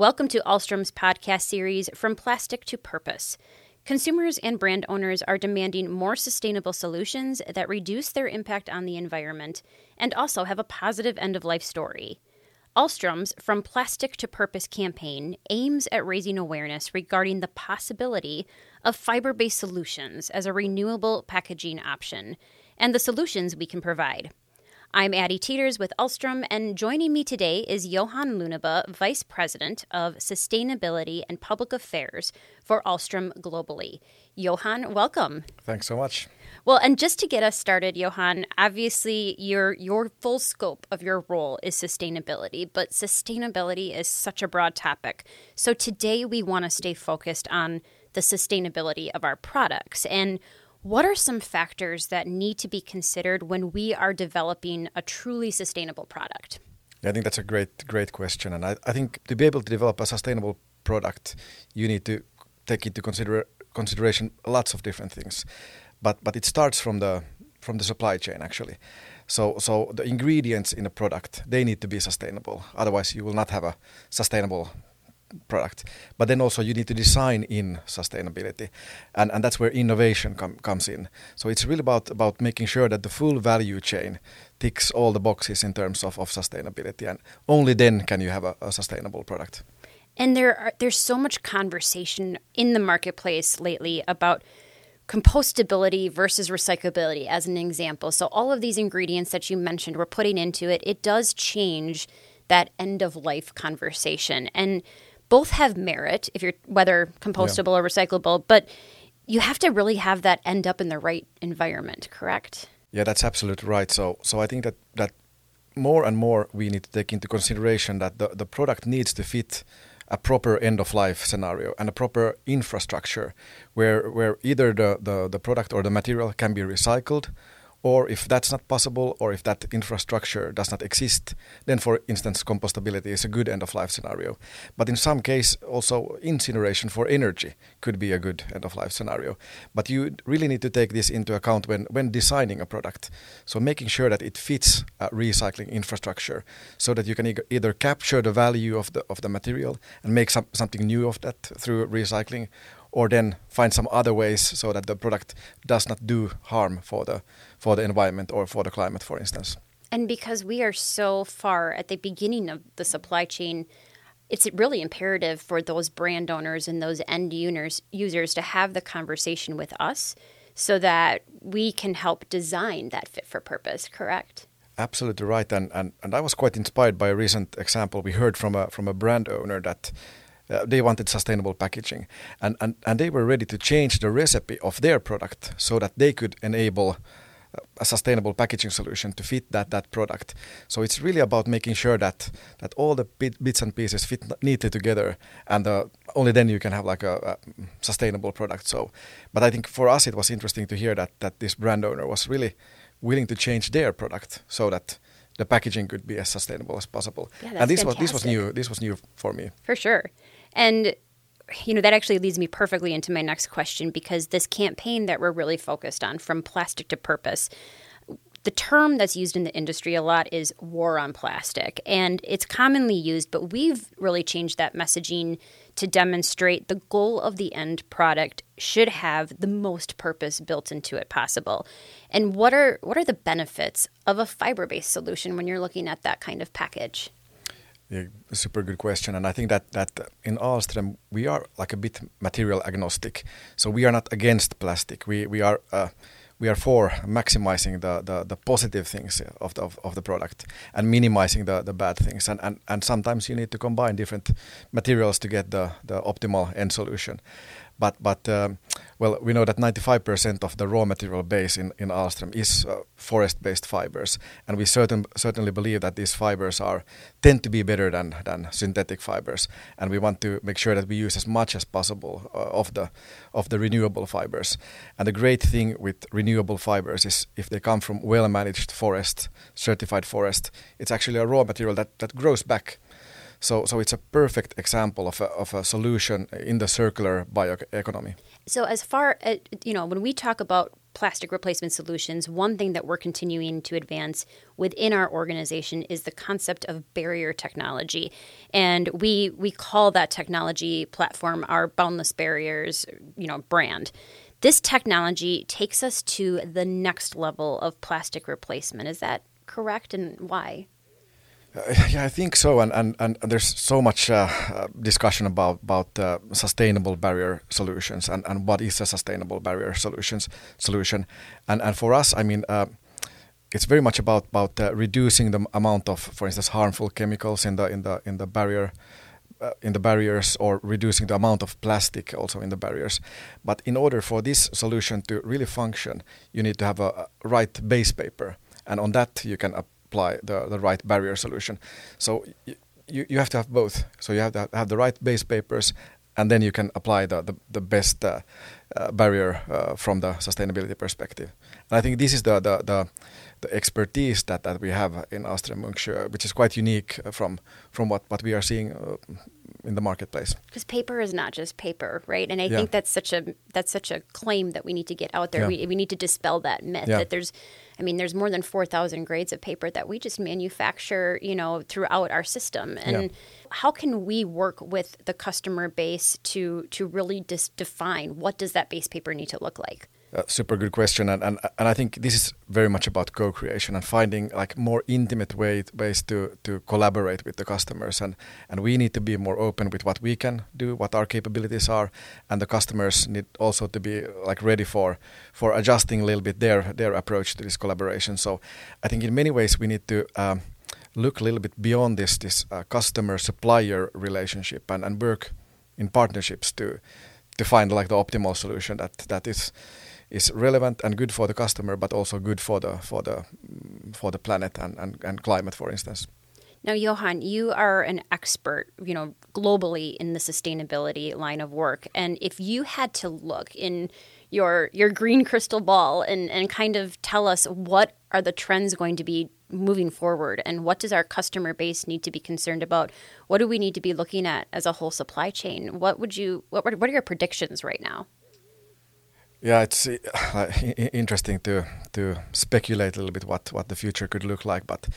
Welcome to Ahlstrom's podcast series, From Plastic to Purpose. Consumers and brand owners are demanding more sustainable solutions that reduce their impact on the environment and also have a positive end of life story. Ahlstrom's From Plastic to Purpose campaign aims at raising awareness regarding the possibility of fiber based solutions as a renewable packaging option and the solutions we can provide. I'm Addie Teeters with Ahlstrom, and joining me today is Johan Lunabba, Vice President of Sustainability and Public Affairs for Ahlstrom globally. Johan, welcome. Thanks so much. Well, and just to get us started, Johan, obviously your your full scope of your role is sustainability, but sustainability is such a broad topic. So today we want to stay focused on the sustainability of our products and what are some factors that need to be considered when we are developing a truly sustainable product? Yeah, I think that's a great, great question. And I, I think to be able to develop a sustainable product, you need to take into consider, consideration lots of different things. But, but it starts from the, from the supply chain, actually. So, so the ingredients in a product, they need to be sustainable. Otherwise, you will not have a sustainable product. But then also you need to design in sustainability, and and that's where innovation com- comes in. So it's really about about making sure that the full value chain ticks all the boxes in terms of, of sustainability, and only then can you have a, a sustainable product. And there are, there's so much conversation in the marketplace lately about compostability versus recyclability as an example. So all of these ingredients that you mentioned we're putting into it, it does change that end of life conversation. And both have merit if you're whether compostable yeah. or recyclable, but you have to really have that end up in the right environment, correct? Yeah, that's absolutely right. So so I think that that more and more we need to take into consideration that the, the product needs to fit a proper end of life scenario and a proper infrastructure where where either the, the, the product or the material can be recycled or if that's not possible, or if that infrastructure does not exist, then for instance, compostability is a good end of life scenario. But in some case, also incineration for energy could be a good end of life scenario. But you really need to take this into account when, when designing a product. So making sure that it fits a recycling infrastructure so that you can e- either capture the value of the, of the material and make some, something new of that through recycling, or then find some other ways so that the product does not do harm for the for the environment or for the climate, for instance. And because we are so far at the beginning of the supply chain, it's really imperative for those brand owners and those end users users to have the conversation with us so that we can help design that fit for purpose, correct? Absolutely right. And, and, and I was quite inspired by a recent example we heard from a, from a brand owner that uh, they wanted sustainable packaging and, and, and they were ready to change the recipe of their product so that they could enable a sustainable packaging solution to fit that that product. So it's really about making sure that that all the bit, bits and pieces fit neatly together, and uh, only then you can have like a, a, sustainable product. So, but I think for us it was interesting to hear that that this brand owner was really willing to change their product so that the packaging could be as sustainable as possible. Yeah, and this fantastic. was this was new. This was new for me. For sure, and you know, that actually leads me perfectly into my next question because this campaign that we're really focused on, from plastic to purpose, the term that's used in the industry a lot is war on plastic. And it's commonly used, but we've really changed that messaging to demonstrate the goal of the end product should have the most purpose built into it possible. And what are what are the benefits of a fiber-based solution when you're looking at that kind of package? Yeah, super good question, and I think that that in Ahlstrom we are like a bit material agnostic, so we are not against plastic. We we are. Uh, we are for maximizing the, the, the positive things of the, of, of, the product and minimizing the, the bad things. And, and, and sometimes you need to combine different materials to get the, the optimal end solution. But but um, well, we know that 95% of the raw material base in in Ahlstrom is uh, forest-based fibers, and we certain certainly believe that these fibers are tend to be better than than synthetic fibers, and we want to make sure that we use as much as possible uh, of the of the renewable fibers. And the great thing with renewable fibers is if they come from well-managed forest, certified forest, it's actually a raw material that that grows back so, so it's a perfect example of a, of a solution in the circular bioeconomy. So, as far as you know, when we talk about plastic replacement solutions, one thing that we're continuing to advance within our organization is the concept of barrier technology. And we we call that technology platform our boundless barriers, you know, brand. This technology takes us to the next level of plastic replacement. Is that correct and why? Uh, yeah, I think so, and and, and there's so much uh, uh, discussion about about uh, sustainable barrier solutions and, and what is a sustainable barrier solutions solution, and and for us, I mean, uh, it's very much about about uh, reducing the amount of, for instance, harmful chemicals in the in the in the barrier. in the barriers, or reducing the amount of plastic also in the barriers, but in order for this solution to really function, you need to have a, a right base paper, and on that you can apply the, the right barrier solution. So you, you have to have both. So you have to have the right base papers and then you can apply the, the, the best uh, uh, barrier uh, from the sustainability perspective. And I think this is the, the, the, the expertise that, that we have in Ahlstrom Munksjö, which is quite unique from, from what, what we are seeing uh, in the marketplace. Because paper is not just paper, right? And I yeah. think that's such a that's such a claim that we need to get out there. Yeah. We, we need to dispel that myth yeah. that there's I mean, there's more than 4,000 grades of paper that we just manufacture, you know, throughout our system. And how can we work with the customer base to to really dis- define what does that base paper need to look like? Super good question, and, and and I think this is very much about co-creation and finding like more intimate way, ways to to collaborate with the customers, and and we need to be more open with what we can do, what our capabilities are, and the customers need also to be like ready for for adjusting a little bit their their approach to this collaboration. So I think in many ways we need to. Um, look a little bit beyond this this uh, customer supplier relationship and, and work in partnerships to to find like the optimal solution that that is is relevant and good for the customer, but also good for the for the for the planet and, and, and climate, for instance. Now, Johan, you are an expert, you know, globally in the sustainability line of work, and if you had to look in your your green crystal ball and and kind of tell us what are the trends going to be moving forward and what does our customer base need to be concerned about what do we need to be looking at as a whole supply chain? What would you what, what are your predictions right now yeah, it's uh, interesting to to speculate a little bit what what the future could look like. But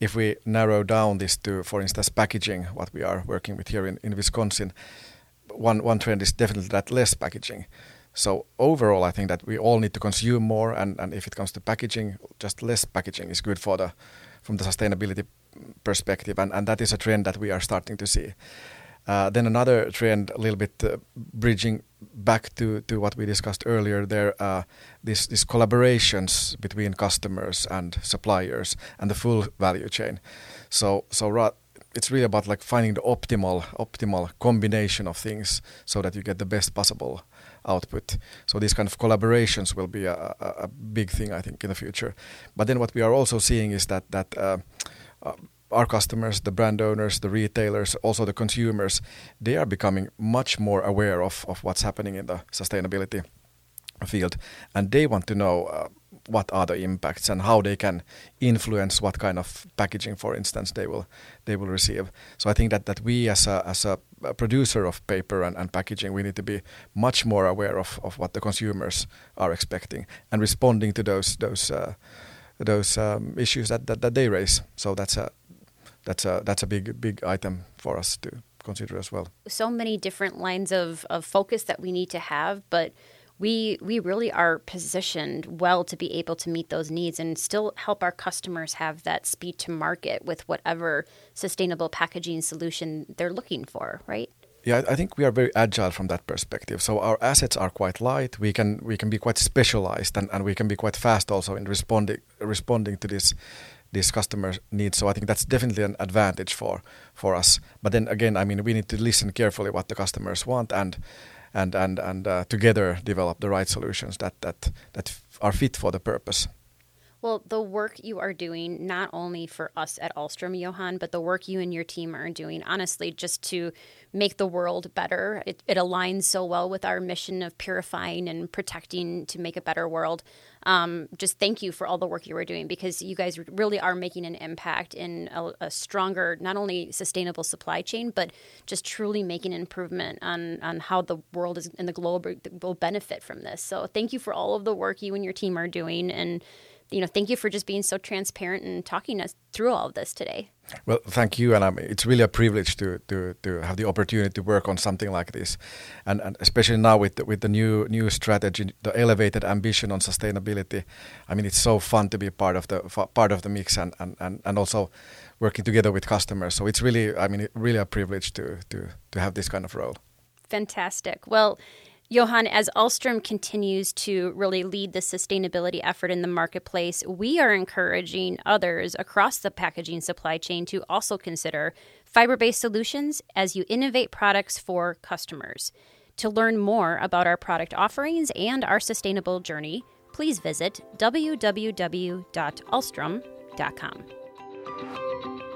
if we narrow down this to, for instance, packaging, what we are working with here in, in Wisconsin, one one trend is definitely that less packaging. So overall, I think that we all need to consume more, and, and if it comes to packaging, just less packaging is good for the from the sustainability perspective, and, and that is a trend that we are starting to see. Uh, then another trend, a little bit uh, bridging back to, to what we discussed earlier, there uh, these these collaborations between customers and suppliers and the full value chain. So so it's really about like finding the optimal optimal combination of things so that you get the best possible output. So these kind of collaborations will be a, a, a big thing, I think, in the future. But then what we are also seeing is that that uh, uh, our customers, the brand owners, the retailers, also the consumers, they are becoming much more aware of, of what's happening in the sustainability field. And they want to know uh, what are the impacts and how they can influence what kind of packaging, for instance, they will they will receive. So I think that, that we as a, as a producer of paper and, and packaging, we need to be much more aware of, of what the consumers are expecting and responding to those those uh, those um, issues that, that, that they raise. So that's a that's a that's a big big item for us to consider as well. So many different lines of, of focus that we need to have, but we we really are positioned well to be able to meet those needs and still help our customers have that speed to market with whatever sustainable packaging solution they're looking for, right? Yeah, I think we are very agile from that perspective. So our assets are quite light. We can we can be quite specialized and, and we can be quite fast also in responding responding to this this customers' needs. So I think that's definitely an advantage for for us. But then again, I mean, we need to listen carefully what the customers want and and and and uh, together develop the right solutions that that that are fit for the purpose. Well, the work you are doing, not only for us at Ahlstrom, Johan, but the work you and your team are doing, honestly, just to make the world better. It, it aligns so well with our mission of purifying and protecting to make a better world. Um, just thank you for all the work you are doing because you guys really are making an impact in a, a stronger, not only sustainable supply chain, but just truly making an improvement on, on how the world is and the globe will benefit from this. So thank you for all of the work you and your team are doing. And you know, thank you for just being so transparent and talking us through all of this today. Well, thank you, and um, it's really a privilege to, to, to have the opportunity to work on something like this, and, and especially now with the, with the new new strategy, the elevated ambition on sustainability. I mean, it's so fun to be part of the part of the mix, and, and, and, and also working together with customers. So it's really, I mean, really a privilege to to to have this kind of role. Fantastic. Well. Johan, as Ahlstrom continues to really lead the sustainability effort in the marketplace, we are encouraging others across the packaging supply chain to also consider fiber based solutions as you innovate products for customers. To learn more about our product offerings and our sustainable journey, please visit www.ahlstrom.com.